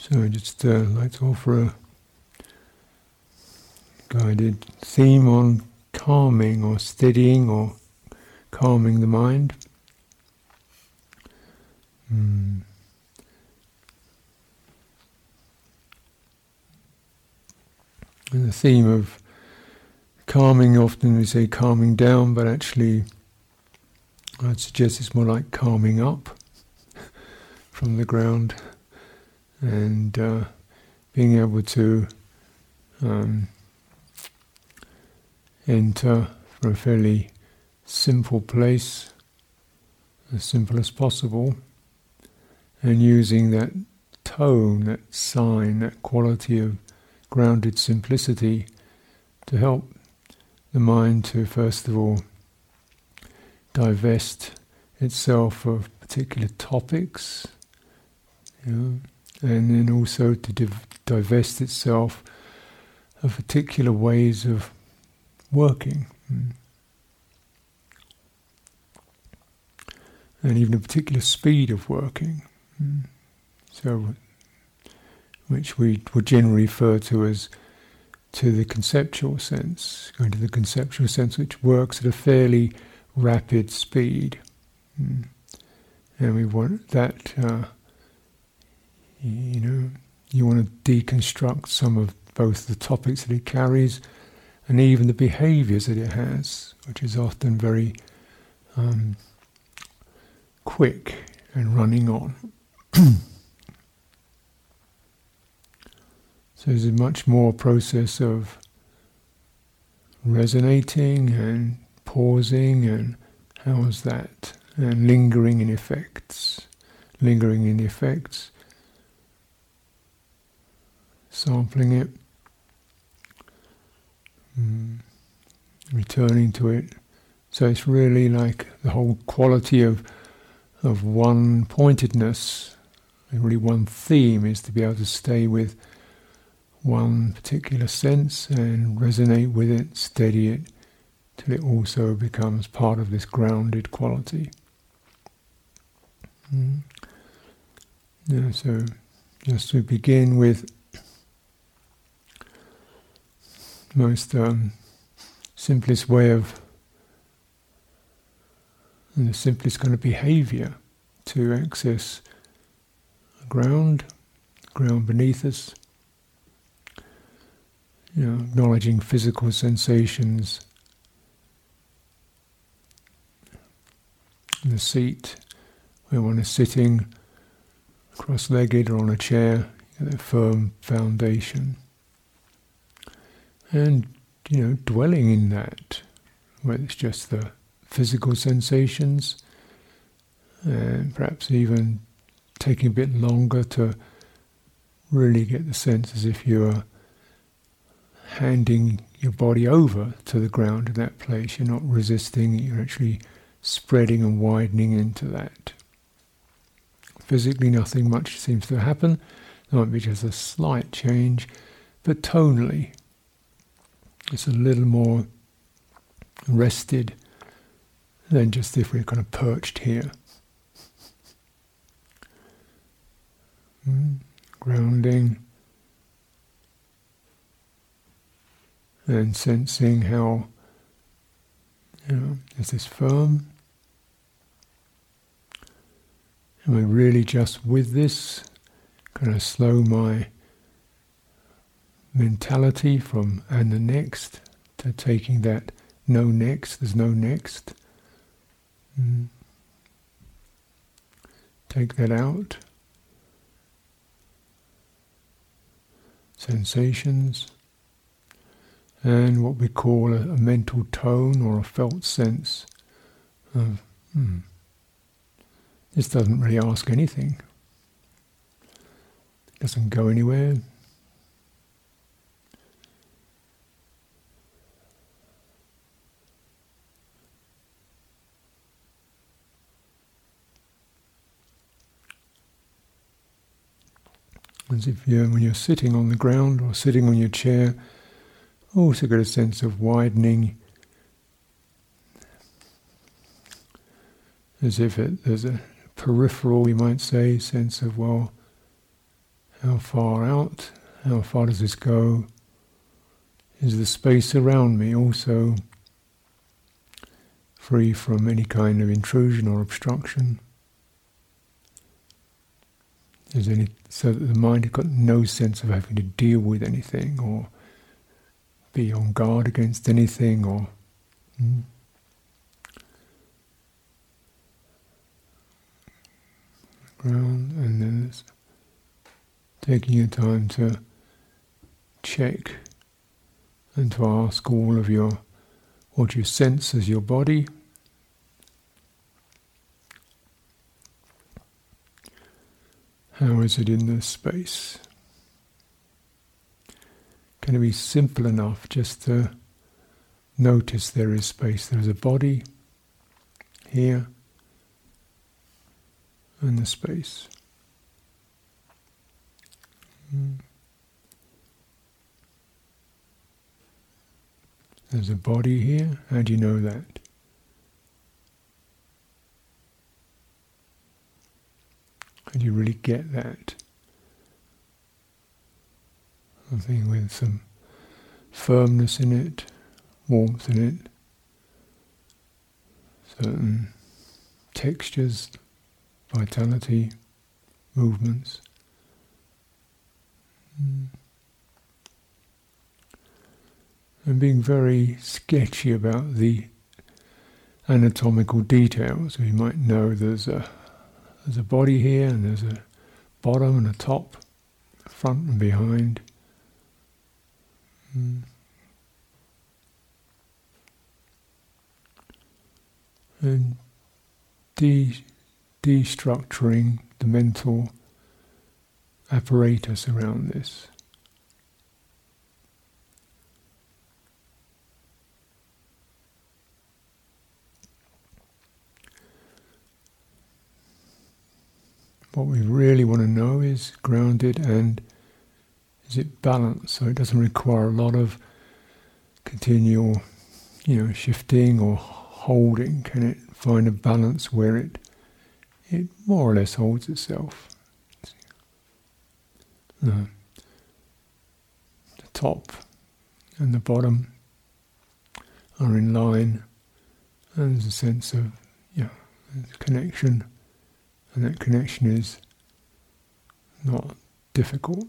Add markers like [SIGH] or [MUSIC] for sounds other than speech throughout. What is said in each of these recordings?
So I'd just uh, like to offer a guided theme on calming or steadying or calming the mind. Mm. And the theme of calming, often we say calming down, but actually I'd suggest it's more like calming up [LAUGHS] from the ground and uh, being able to um, enter from a fairly simple place, as simple as possible, and using that tone, that sign, that quality of grounded simplicity to help the mind to, first of all, divest itself of particular topics, you know, and then also to div- divest itself of particular ways of working. Mm. And even a particular speed of working. Mm. So, which we would generally refer to as to the conceptual sense, going to the conceptual sense which works at a fairly rapid speed. Mm. And we want that, uh, you know, you want to deconstruct some of both the topics that it carries and even the behaviors that it has, which is often very um, quick and running on. [CLEARS THROAT] So there's a much more process of resonating and pausing and how was that? And lingering in effects. Lingering in effects. Sampling it. Mm, returning to it. So it's really like the whole quality of of one pointedness, really one theme is to be able to stay with one particular sense and resonate with it, steady it, till it also becomes part of this grounded quality. Mm. Yeah, so just to begin with most um, simplest way of the simplest kind of behavior to access ground, ground beneath us. You know, acknowledging physical sensations, the seat where one is sitting cross-legged or on a chair, a firm foundation, and you know, dwelling in that, whether it's just the physical sensations, and perhaps even taking a bit longer to really get the sense as if you're handing your body over to the ground in that place. You're not resisting, you're actually spreading and widening into that. Physically, nothing much seems to happen. There might be just a slight change, but tonally, it's a little more rested than just if we're kind of perched here. Mm, grounding. and sensing how you know is this firm am I really just with this can I slow my mentality from and the next to taking that no next there's no next mm. take that out sensations and what we call a, a mental tone or a felt sense of, hmm, this doesn't really ask anything, it doesn't go anywhere. As if you when you're sitting on the ground or sitting on your chair, also get a sense of widening, as if it, there's a peripheral, we might say, sense of, well, How far out? How far does this go? Is the space around me also free from any kind of intrusion or obstruction? Is any so that the mind has got no sense of having to deal with anything or be on guard against anything or hmm? ground and then taking your time to check and to ask all of your what you sense as your body. How is it in this space? Can it be simple enough just to notice there is space? There is a body here and the space. Mm. There's a body here. How do you know that? Do you really get that? Something with some firmness in it, warmth in it, certain textures, vitality, movements. Mm. And being very sketchy about the anatomical details. We might know there's a there's a body here and there's a bottom and a top, front and behind. Mm. And de- destructuring the mental apparatus around this. What we really want to know is grounded and is it balanced so it doesn't require a lot of continual, you know, shifting or holding. Can it find a balance where it it more or less holds itself? The, the top and the bottom are in line, and there's a sense of yeah, connection, and that connection is not difficult.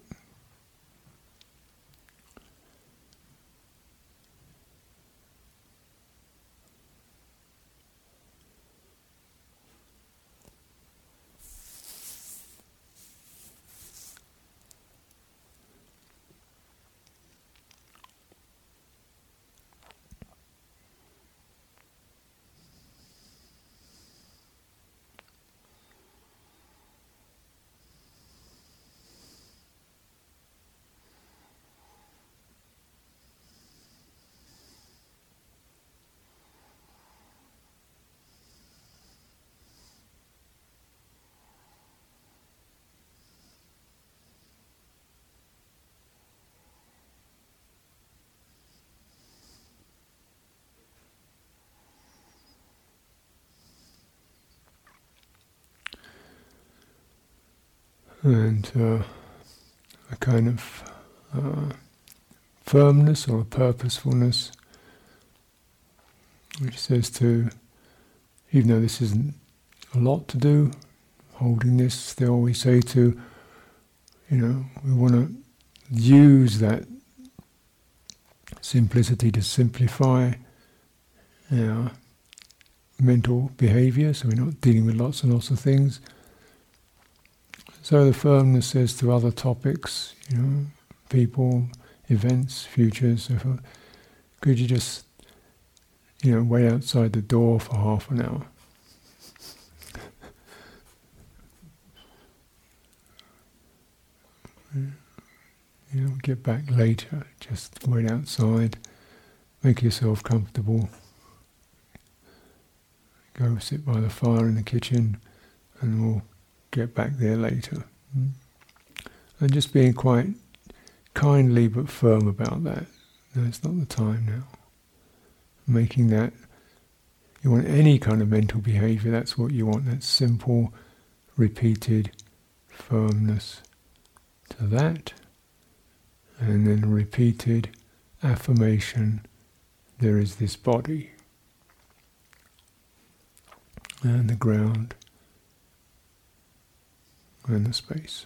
And uh, a kind of uh, firmness or a purposefulness, which says to, even though this isn't a lot to do, holding this, still we say to, you know, we want to use that simplicity to simplify our mental behavior, so we're not dealing with lots and lots of things so the firmness says to other topics, you know, people, events, futures. So could you just, you know, wait outside the door for half an hour? [LAUGHS] you know, get back later. Just wait outside. Make yourself comfortable. Go sit by the fire in the kitchen, and we'll get back there later. Mm. And just being quite kindly but firm about that. No, it's not the time now. Making that, you want any kind of mental behavior, that's what you want, that simple, repeated firmness to that, and then repeated affirmation there is this body and the ground and the space.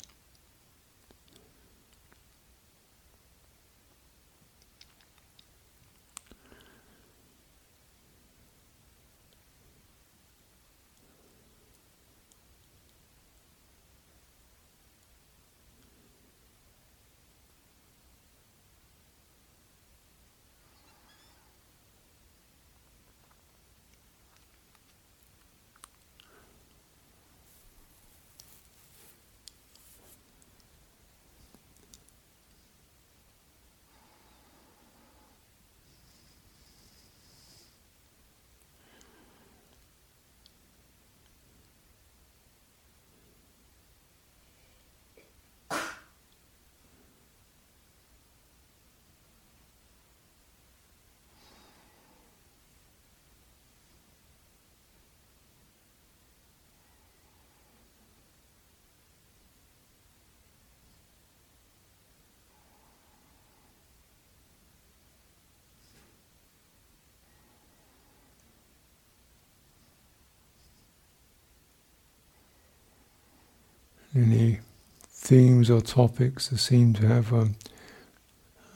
Any themes or topics that seem to have um,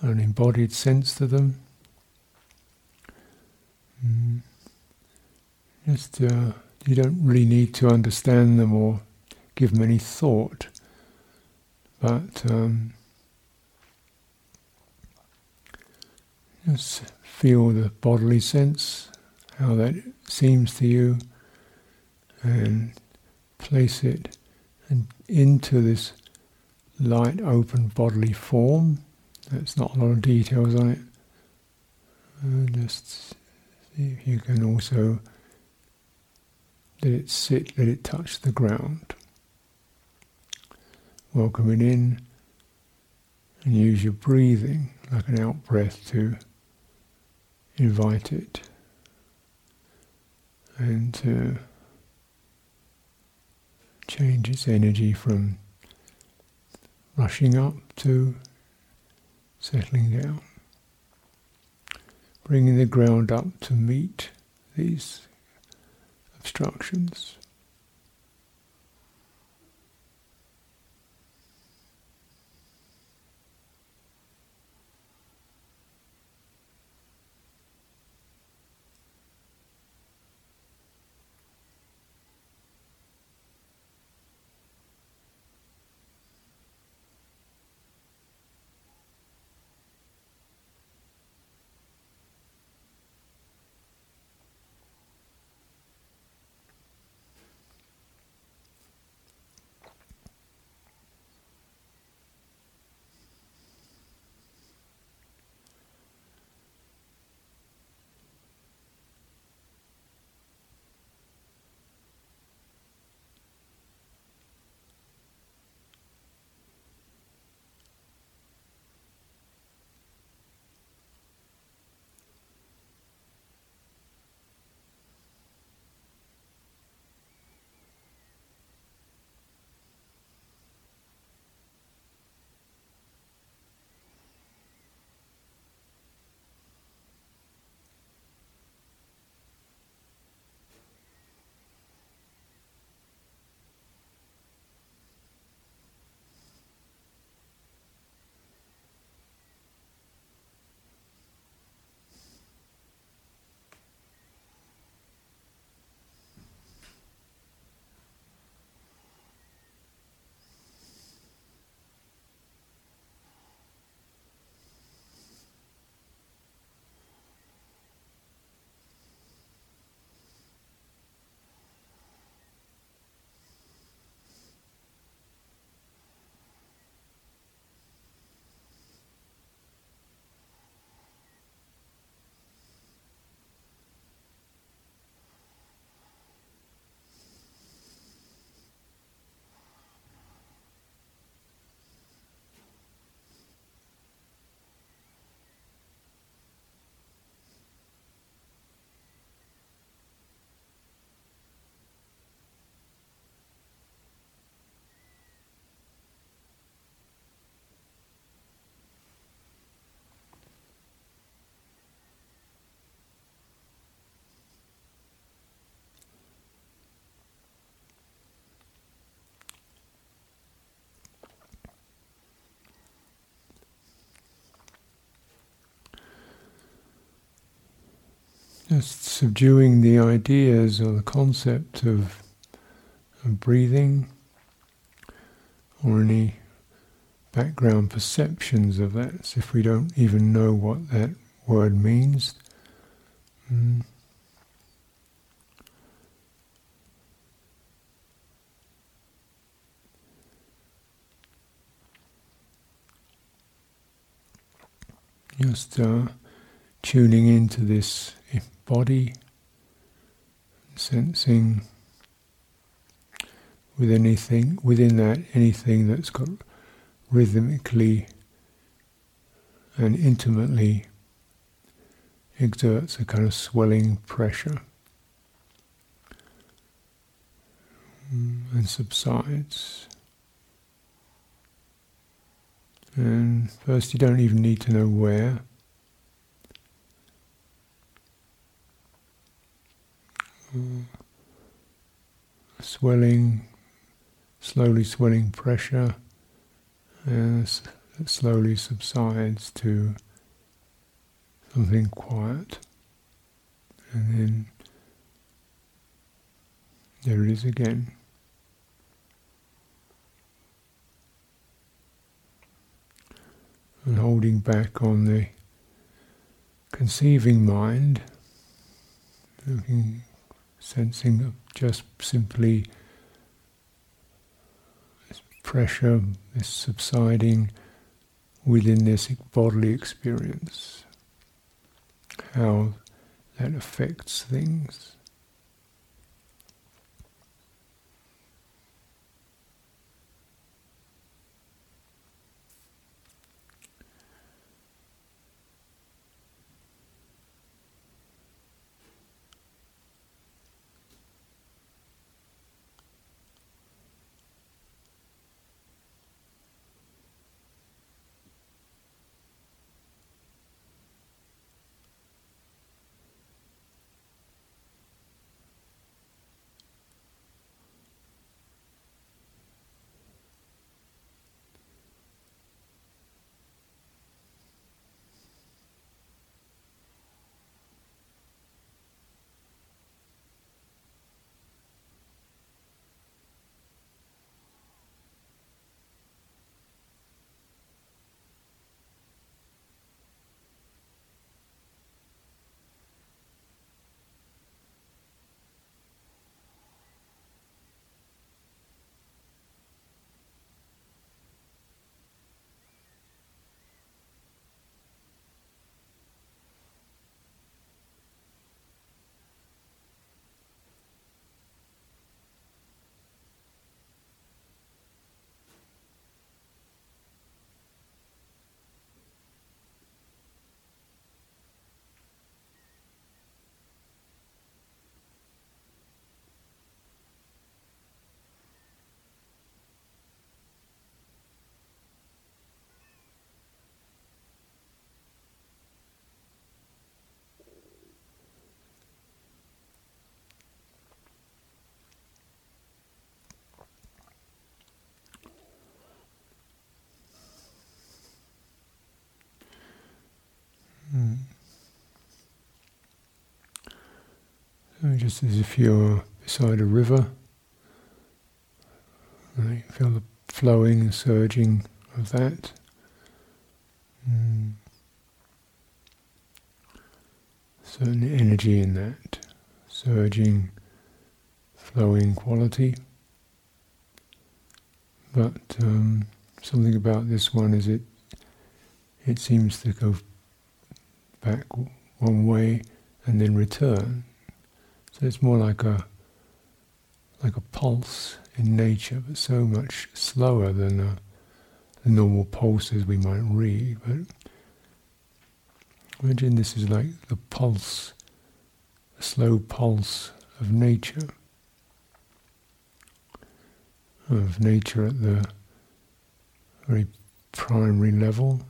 an embodied sense to them. Mm. Just uh, you don't really need to understand them or give them any thought, but um, just feel the bodily sense, how that seems to you, and place it and into this light, open bodily form. There's not a lot of details on it. Uh, just see if you can also let it sit, let it touch the ground. Welcoming in and use your breathing like an out breath to invite it and to change its energy from rushing up to settling down. Bringing the ground up to meet these obstructions. Just subduing the ideas or the concept of, of breathing or any background perceptions of that, as if we don't even know what that word means. Mm. Just uh, tuning into this body, sensing with anything within that anything that's got rhythmically and intimately exerts a kind of swelling pressure mm, and subsides. And first, you don't even need to know where. Mm. Swelling, slowly swelling pressure, uh, it slowly subsides to something quiet. And then there it is again. And holding back on the conceiving mind, looking, sensing of just simply this pressure, this subsiding within this bodily experience, how that affects things. Just as if you're beside a river. You feel the flowing and surging of that. Mm. Certain energy in that, surging, flowing quality. But um, something about this one is it it seems to go back one way and then return. So it's more like a like a pulse in nature, but so much slower than uh, the normal pulses we might read. But imagine this is like the pulse, the slow pulse of nature, of nature at the very primary level.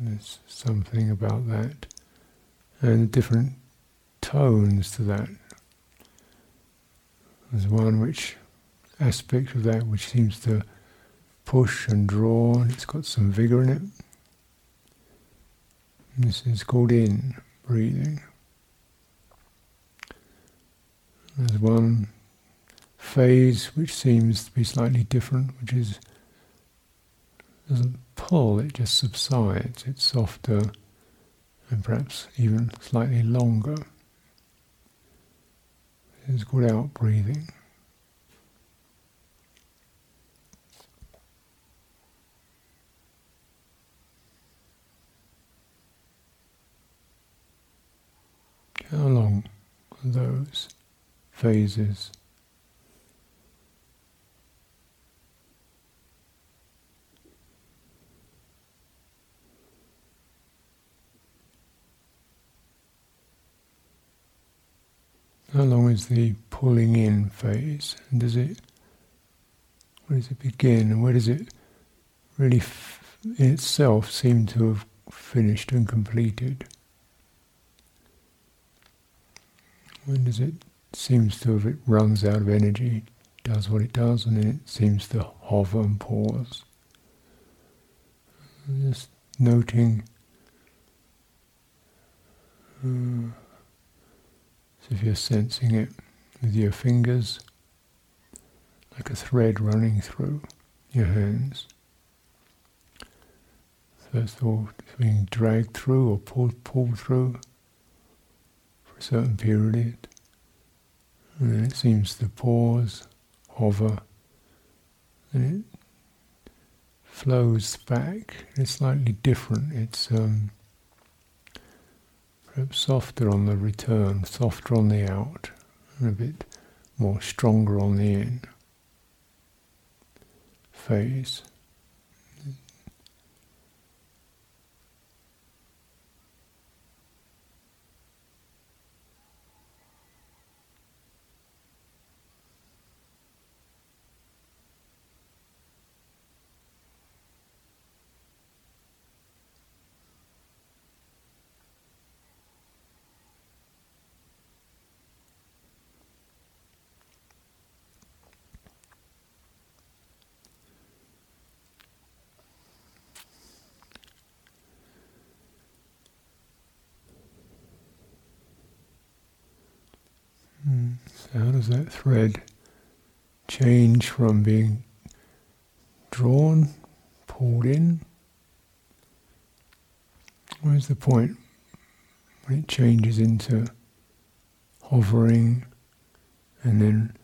There's something about that and different tones to that. There's one which aspect of that which seems to push and draw, and it's got some vigor in it. This is called in breathing. There's one phase which seems to be slightly different, which is doesn't pull, it just subsides. It's softer and perhaps even slightly longer. It's called out breathing. How long are those phases? How long is the pulling in phase? And does it, where does it begin and where does it really f- in itself seem to have finished and completed? When does it seems to have it runs out of energy, does what it does, and then it seems to hover and pause. Just noting. Uh, so if you're sensing it with your fingers, like a thread running through your hands. First all, being dragged through or pulled, pulled through for a certain period. And then it seems to pause, hover, and it flows back. It's slightly different. It's um, perhaps softer on the return, softer on the out, and a bit more stronger on the in phase. So how that thread change from being drawn, pulled in? Where's the point when it changes into hovering and then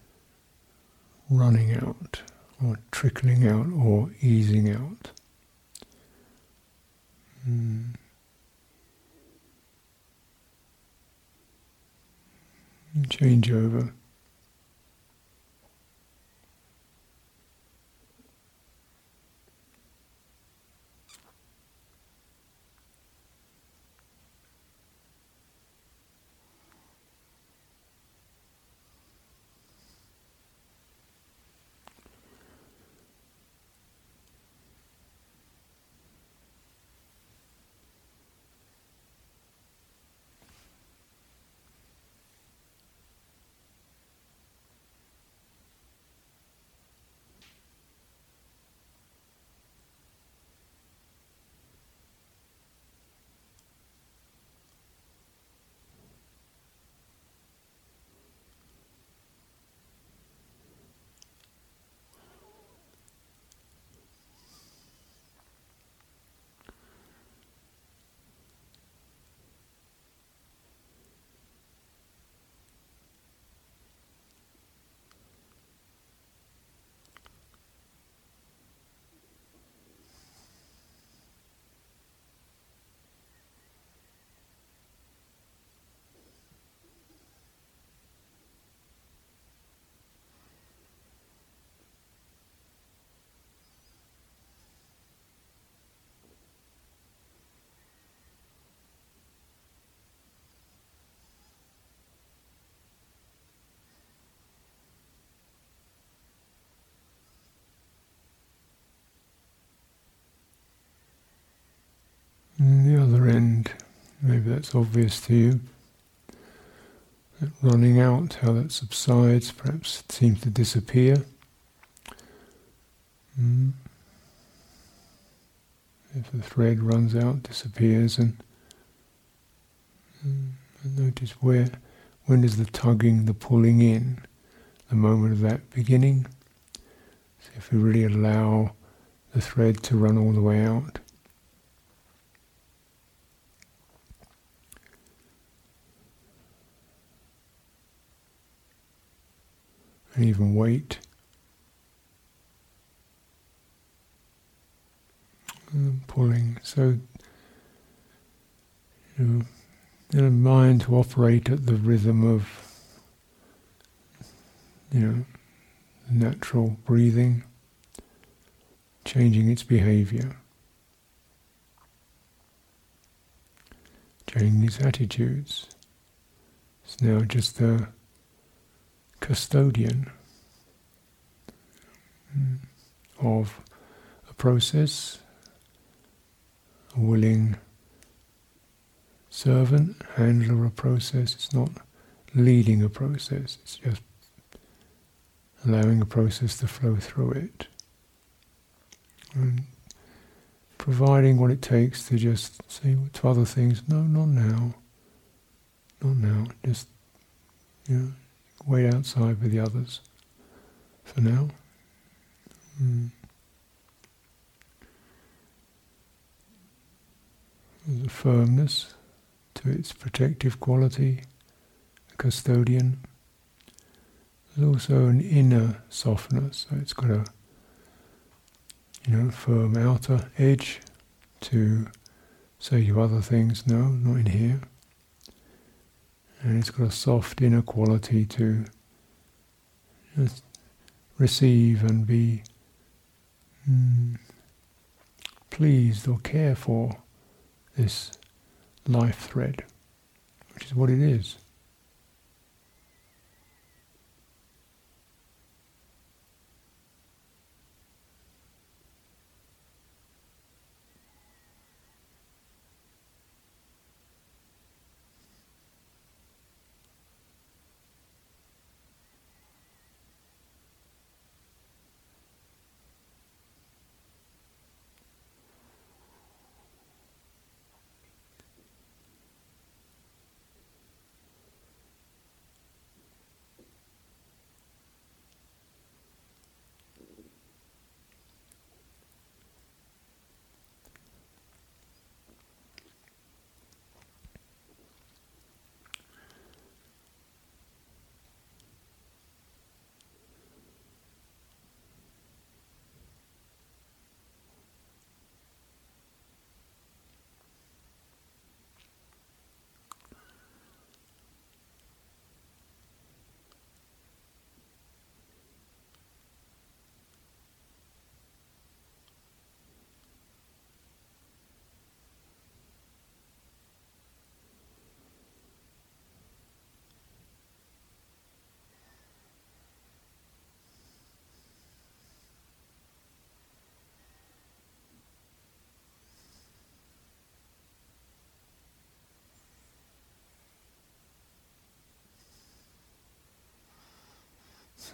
running out, or trickling out, or easing out? Mm. change that's obvious to you. That running out, how that subsides, perhaps seems to disappear. Mm. If the thread runs out, disappears, and Mm, and notice where, when is the tugging, the pulling in, the moment of that beginning. So if we really allow the thread to run all the way out. And even wait. And pulling. So, you know, in a mind to operate at the rhythm of, you know, natural breathing changing its behavior, changing its attitudes. It's now just the custodian mm, of a process, a willing servant, handler of a process. It's not leading a process, it's just allowing a process to flow through it. And providing what it takes to just say to other things, no, not now, not now, just you know, wait outside with the others for now. Mm. There's a firmness to its protective quality, a custodian. There's also an inner softness, so it's got a you know, firm outer edge to say to other things, no, not in here. And it's got a soft inner quality to just receive and be mm, pleased or care for this life thread, which is what it is.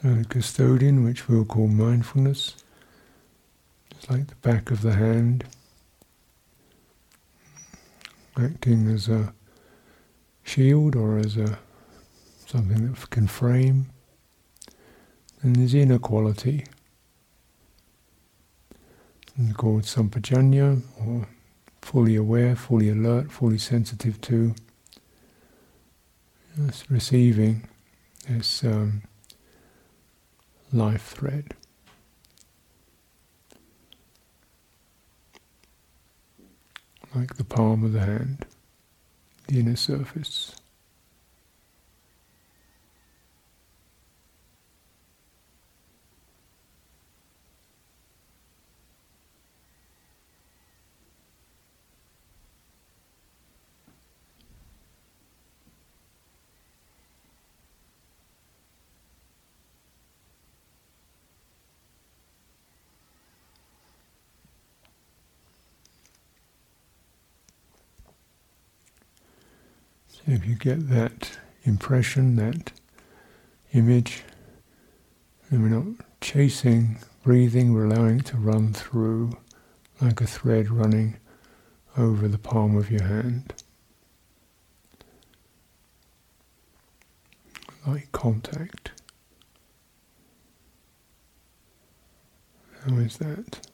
So the custodian, which we'll call mindfulness, is like the back of the hand, acting as a shield or as a something that can frame. And there's inner quality, it's called sampajañña, or fully aware, fully alert, fully sensitive to. It's receiving this um, life thread. Like the palm of the hand, the inner surface. If you get that impression, that image, then we're not chasing breathing, we're allowing it to run through like a thread running over the palm of your hand. Like contact. How is that?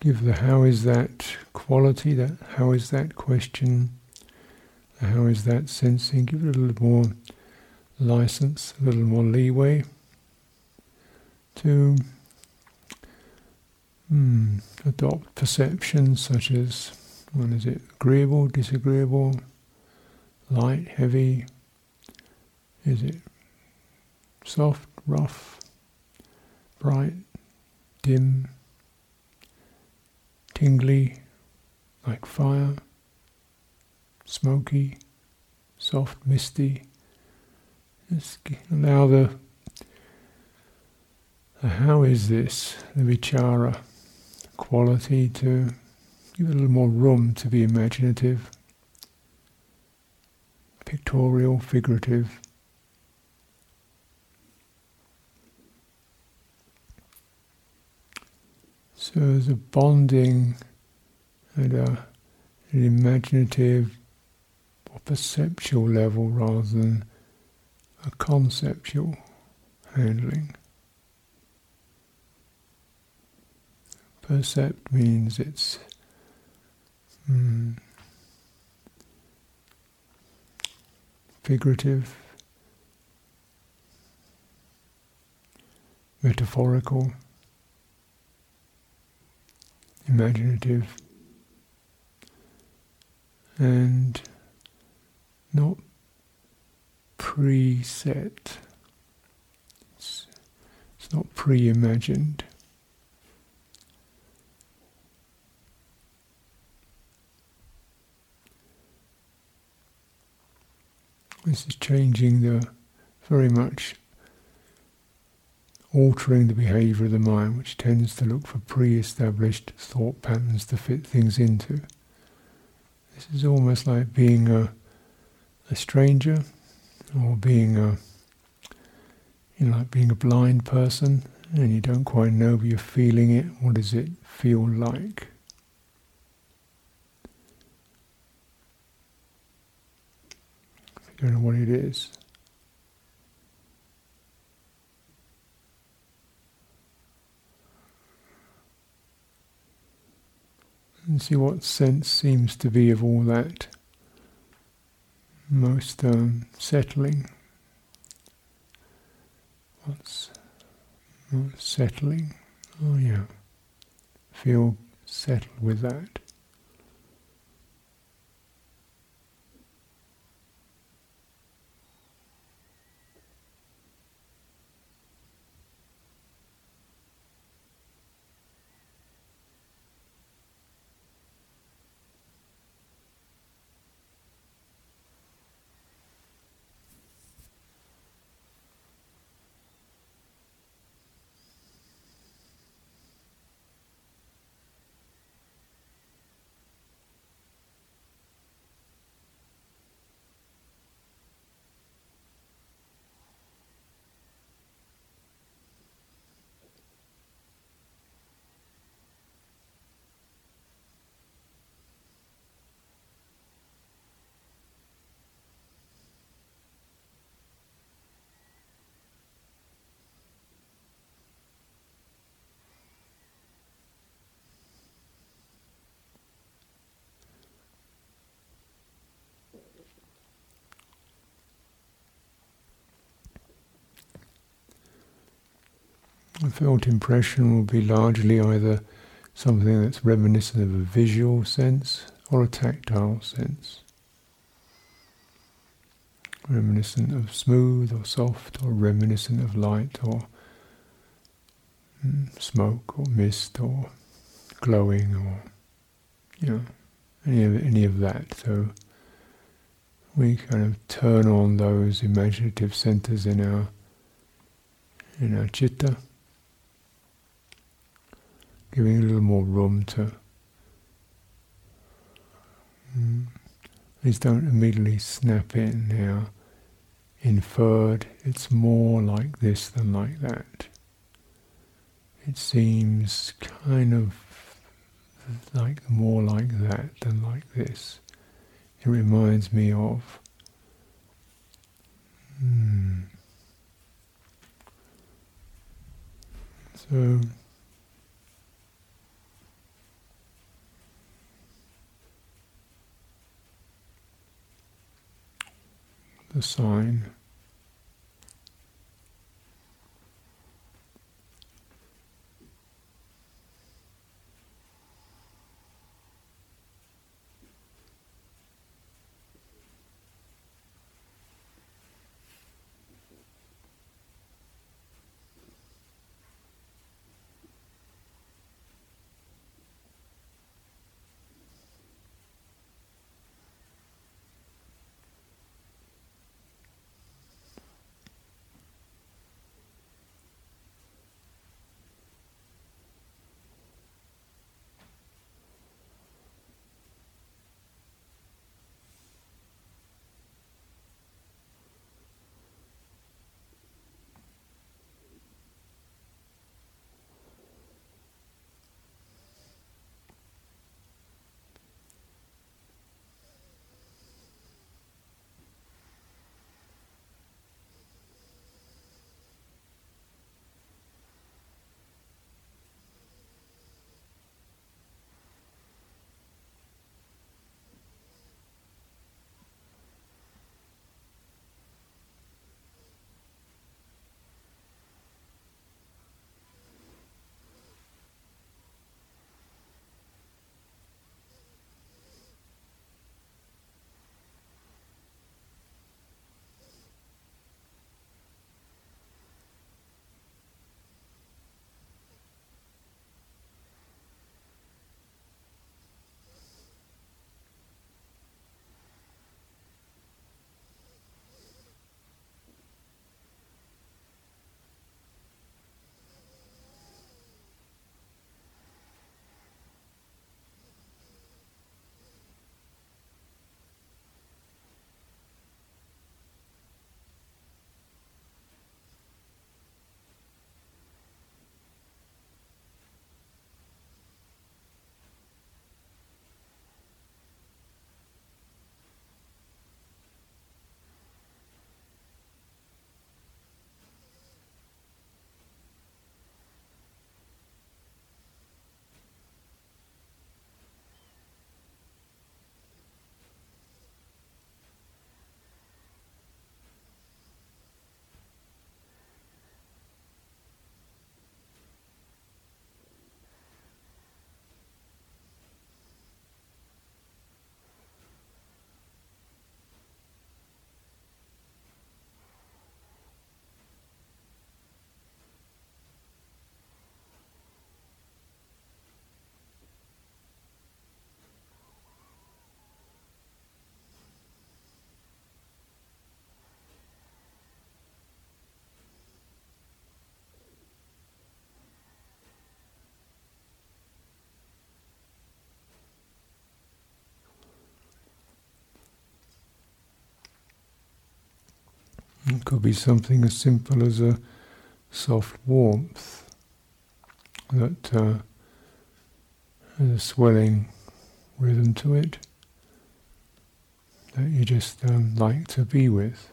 Give the how is that quality, that how is that question, how is that sensing, give it a little more license, a little more leeway to hmm, adopt perceptions such as what is it, agreeable, disagreeable, light, heavy, is it soft, rough, bright, dim, tingly, like fire, smoky, soft, misty. Just allow the, the how is this, the vichara quality to give a little more room to be imaginative, pictorial, figurative. So there's a bonding at a, an imaginative or perceptual level rather than a conceptual handling. Percept means it's mm, figurative, metaphorical imaginative, and not preset. It's, it's not pre imagined. This is changing the very much altering the behavior of the mind, which tends to look for pre established thought patterns to fit things into. This is almost like being a, a stranger or being a you know, like being a blind person and you don't quite know but you're feeling it. What does it feel like? You don't know what it is. And see what sense seems to be of all that most um, settling. What's most settling? Oh, yeah. Feel settled with that. A felt impression will be largely either something that's reminiscent of a visual sense or a tactile sense. Reminiscent of smooth or soft, or reminiscent of light or mm, smoke or mist or glowing or you know any of any of that. So we kind of turn on those imaginative centers in our in our chitta, giving a little more room to. Mm, these don't immediately snap in now. Inferred, it's more like this than like that. It seems kind of like more like that than like this. It reminds me of. Hmm. So. The sign. It could be something as simple as a soft warmth that uh, has a swelling rhythm to it that you just um, like to be with.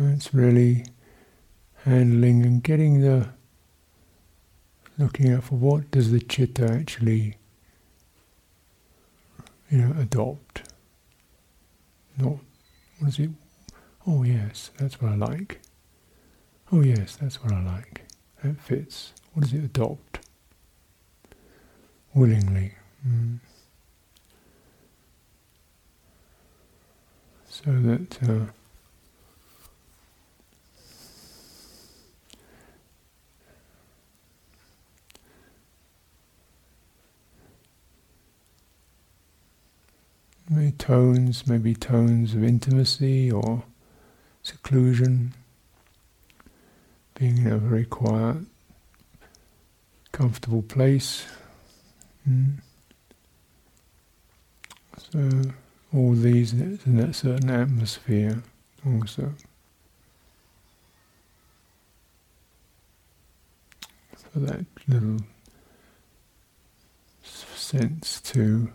it's really handling and getting the looking out for what does the chitta actually you know adopt not, what is it? Oh, yes, that's what I like. Oh, yes, that's what I like. That fits. What does it adopt? Willingly. Mm. So that. Uh, maybe tones, maybe tones of intimacy or seclusion, being in a very quiet, comfortable place. Mm. So all these in that certain atmosphere also. For that little sense to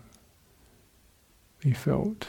be felt.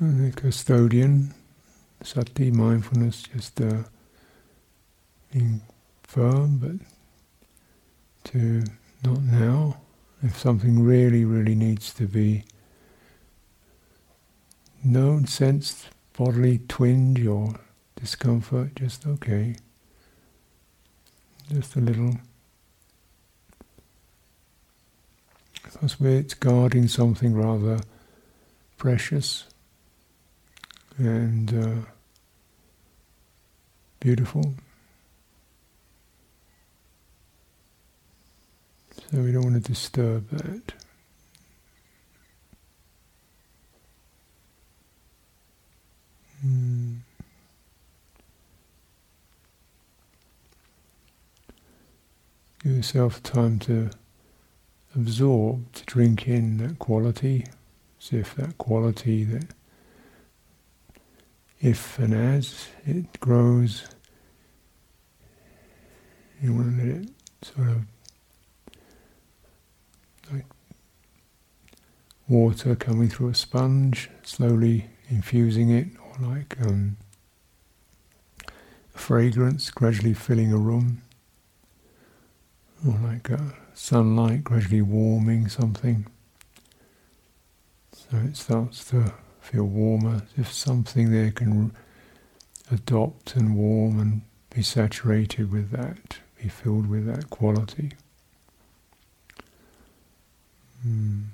The custodian, sati, mindfulness, just uh, being firm, but to not now. If something really, really needs to be known, sensed, bodily twinge or discomfort, just okay. Just a little. Because it's guarding something rather precious and uh, beautiful. So we don't want to disturb that. Mm. Give yourself time to absorb, to drink in that quality, as if that quality that if and as it grows, you want to let it sort of like water coming through a sponge, slowly infusing it, or like um, a fragrance gradually filling a room, or like sunlight gradually warming something. So it starts to feel warmer, if something there can adopt and warm and be saturated with that, be filled with that quality. Mm.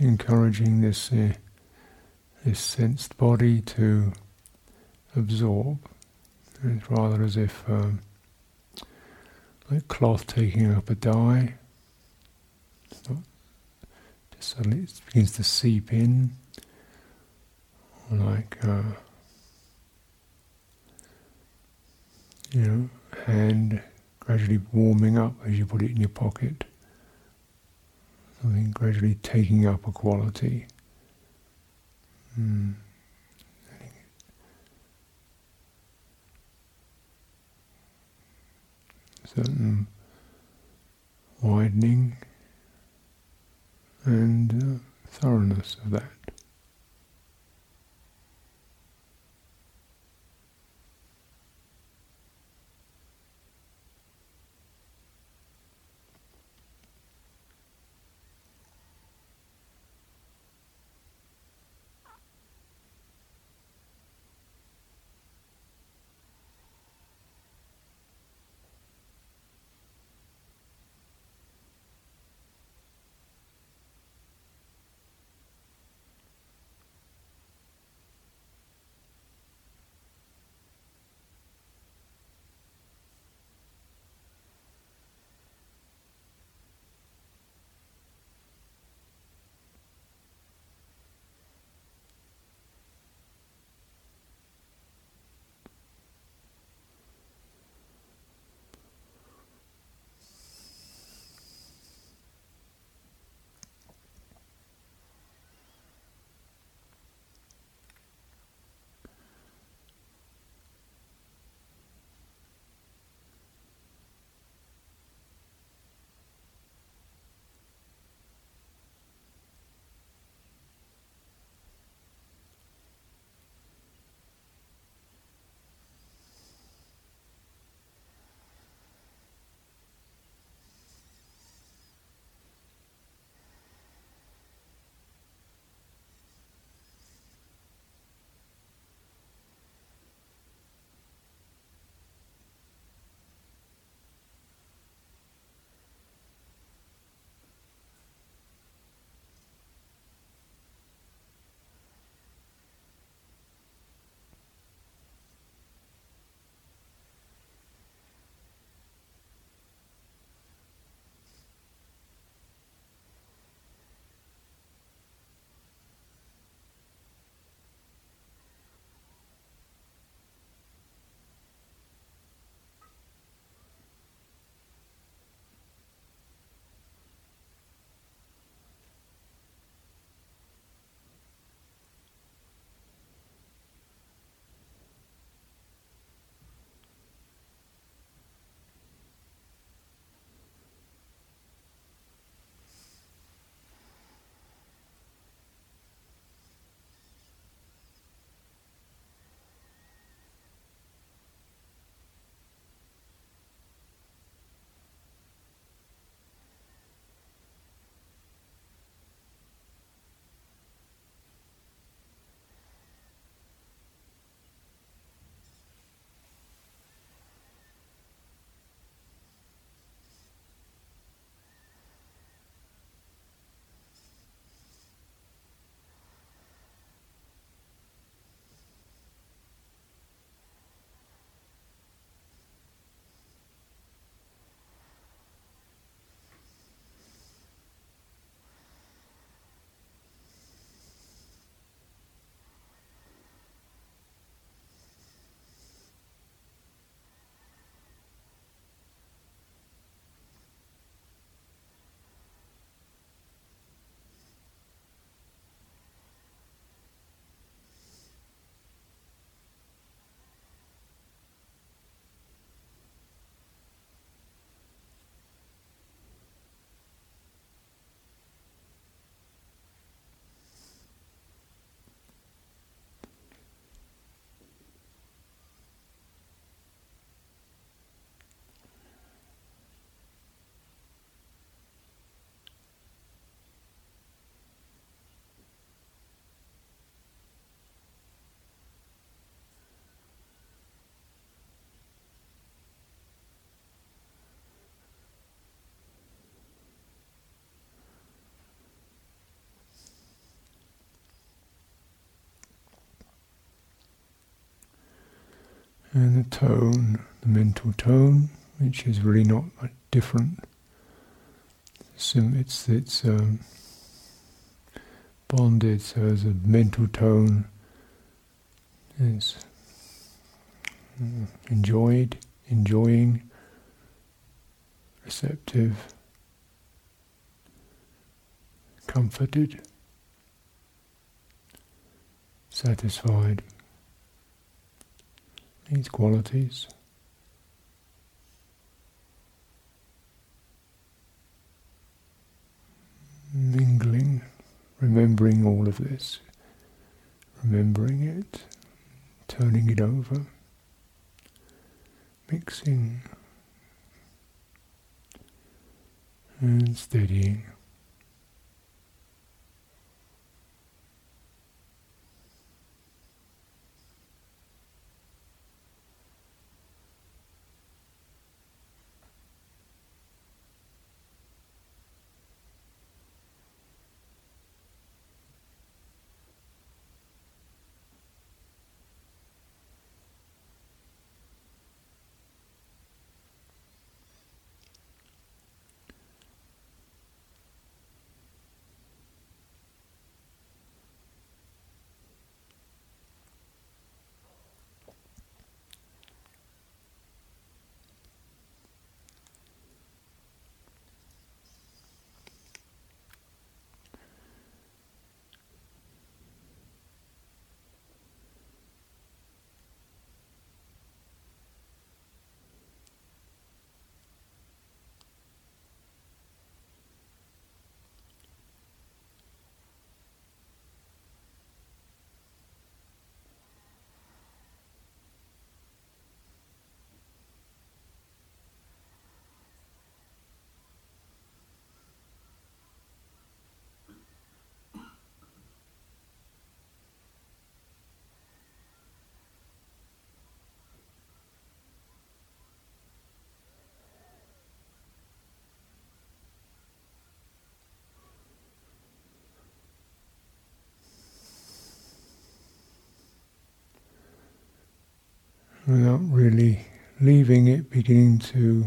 Encouraging this uh, this sensed body to absorb. It's rather as if um, like cloth taking up a dye. Just suddenly it begins to seep in, like uh, you know, hand gradually warming up as you put it in your pocket. Something gradually taking up a quality. Mm. Certain widening and uh, thoroughness of that. And the tone, the mental tone, which is really not much different. It's it's um, bonded, so as a mental tone is mm, enjoyed, enjoying, receptive, comforted, satisfied. These qualities. Mingling, remembering all of this, remembering it, turning it over, mixing and steadying. Without really leaving it, beginning to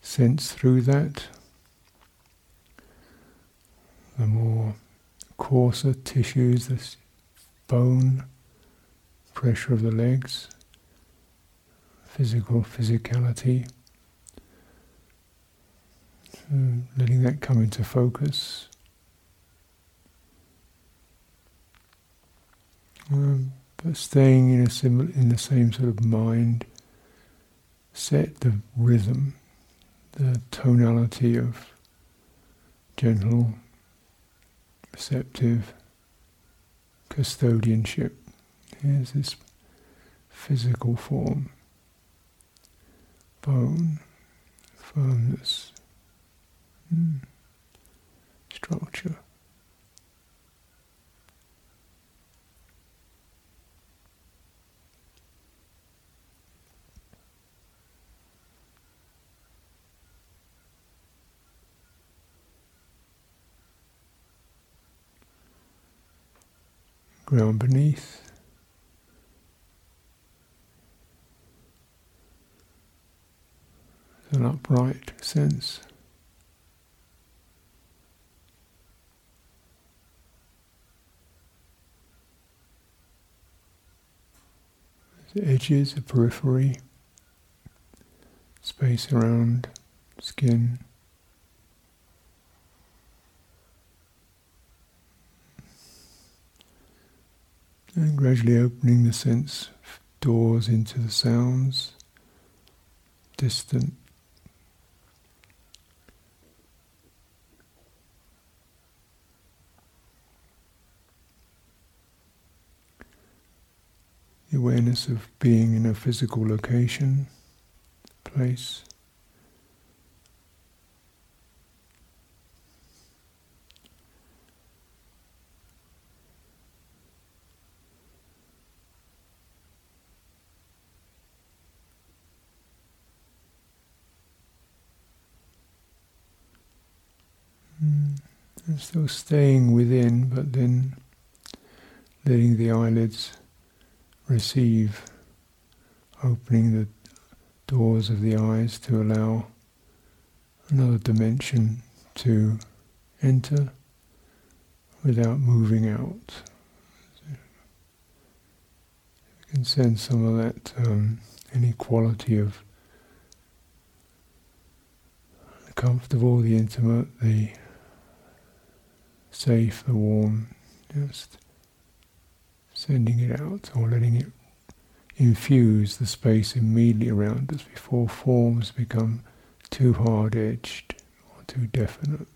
sense through that. The more coarser tissues, the bone, pressure of the legs, physical physicality. Letting that come into focus. Um, but staying in a similar, in the same sort of mind set, the rhythm, the tonality of gentle, receptive custodianship. Here's this physical form, bone, firmness, mm, structure. Ground beneath. An upright sense. The edges, the periphery, space around skin. And gradually opening the sense doors into the sounds, distant. The awareness of being in a physical location, place. Still staying within, but then letting the eyelids receive opening the doors of the eyes to allow another dimension to enter without moving out. you can sense some of that um, inequality of comfortable, the intimate, the safe, the warm, just sending it out or letting it infuse the space immediately around us before forms become too hard edged or too definite.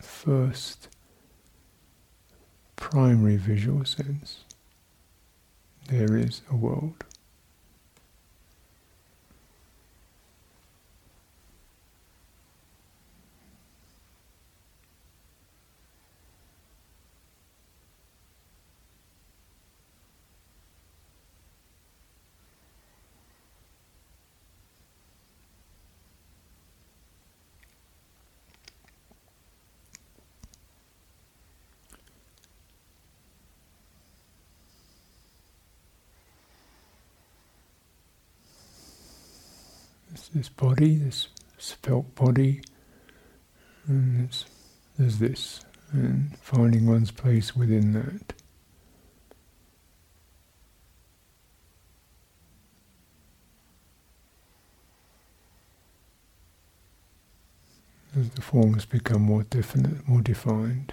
First primary visual sense there is a world. This body, this felt body, and there's, there's this, and finding one's place within that. As the forms become more definite, more defined.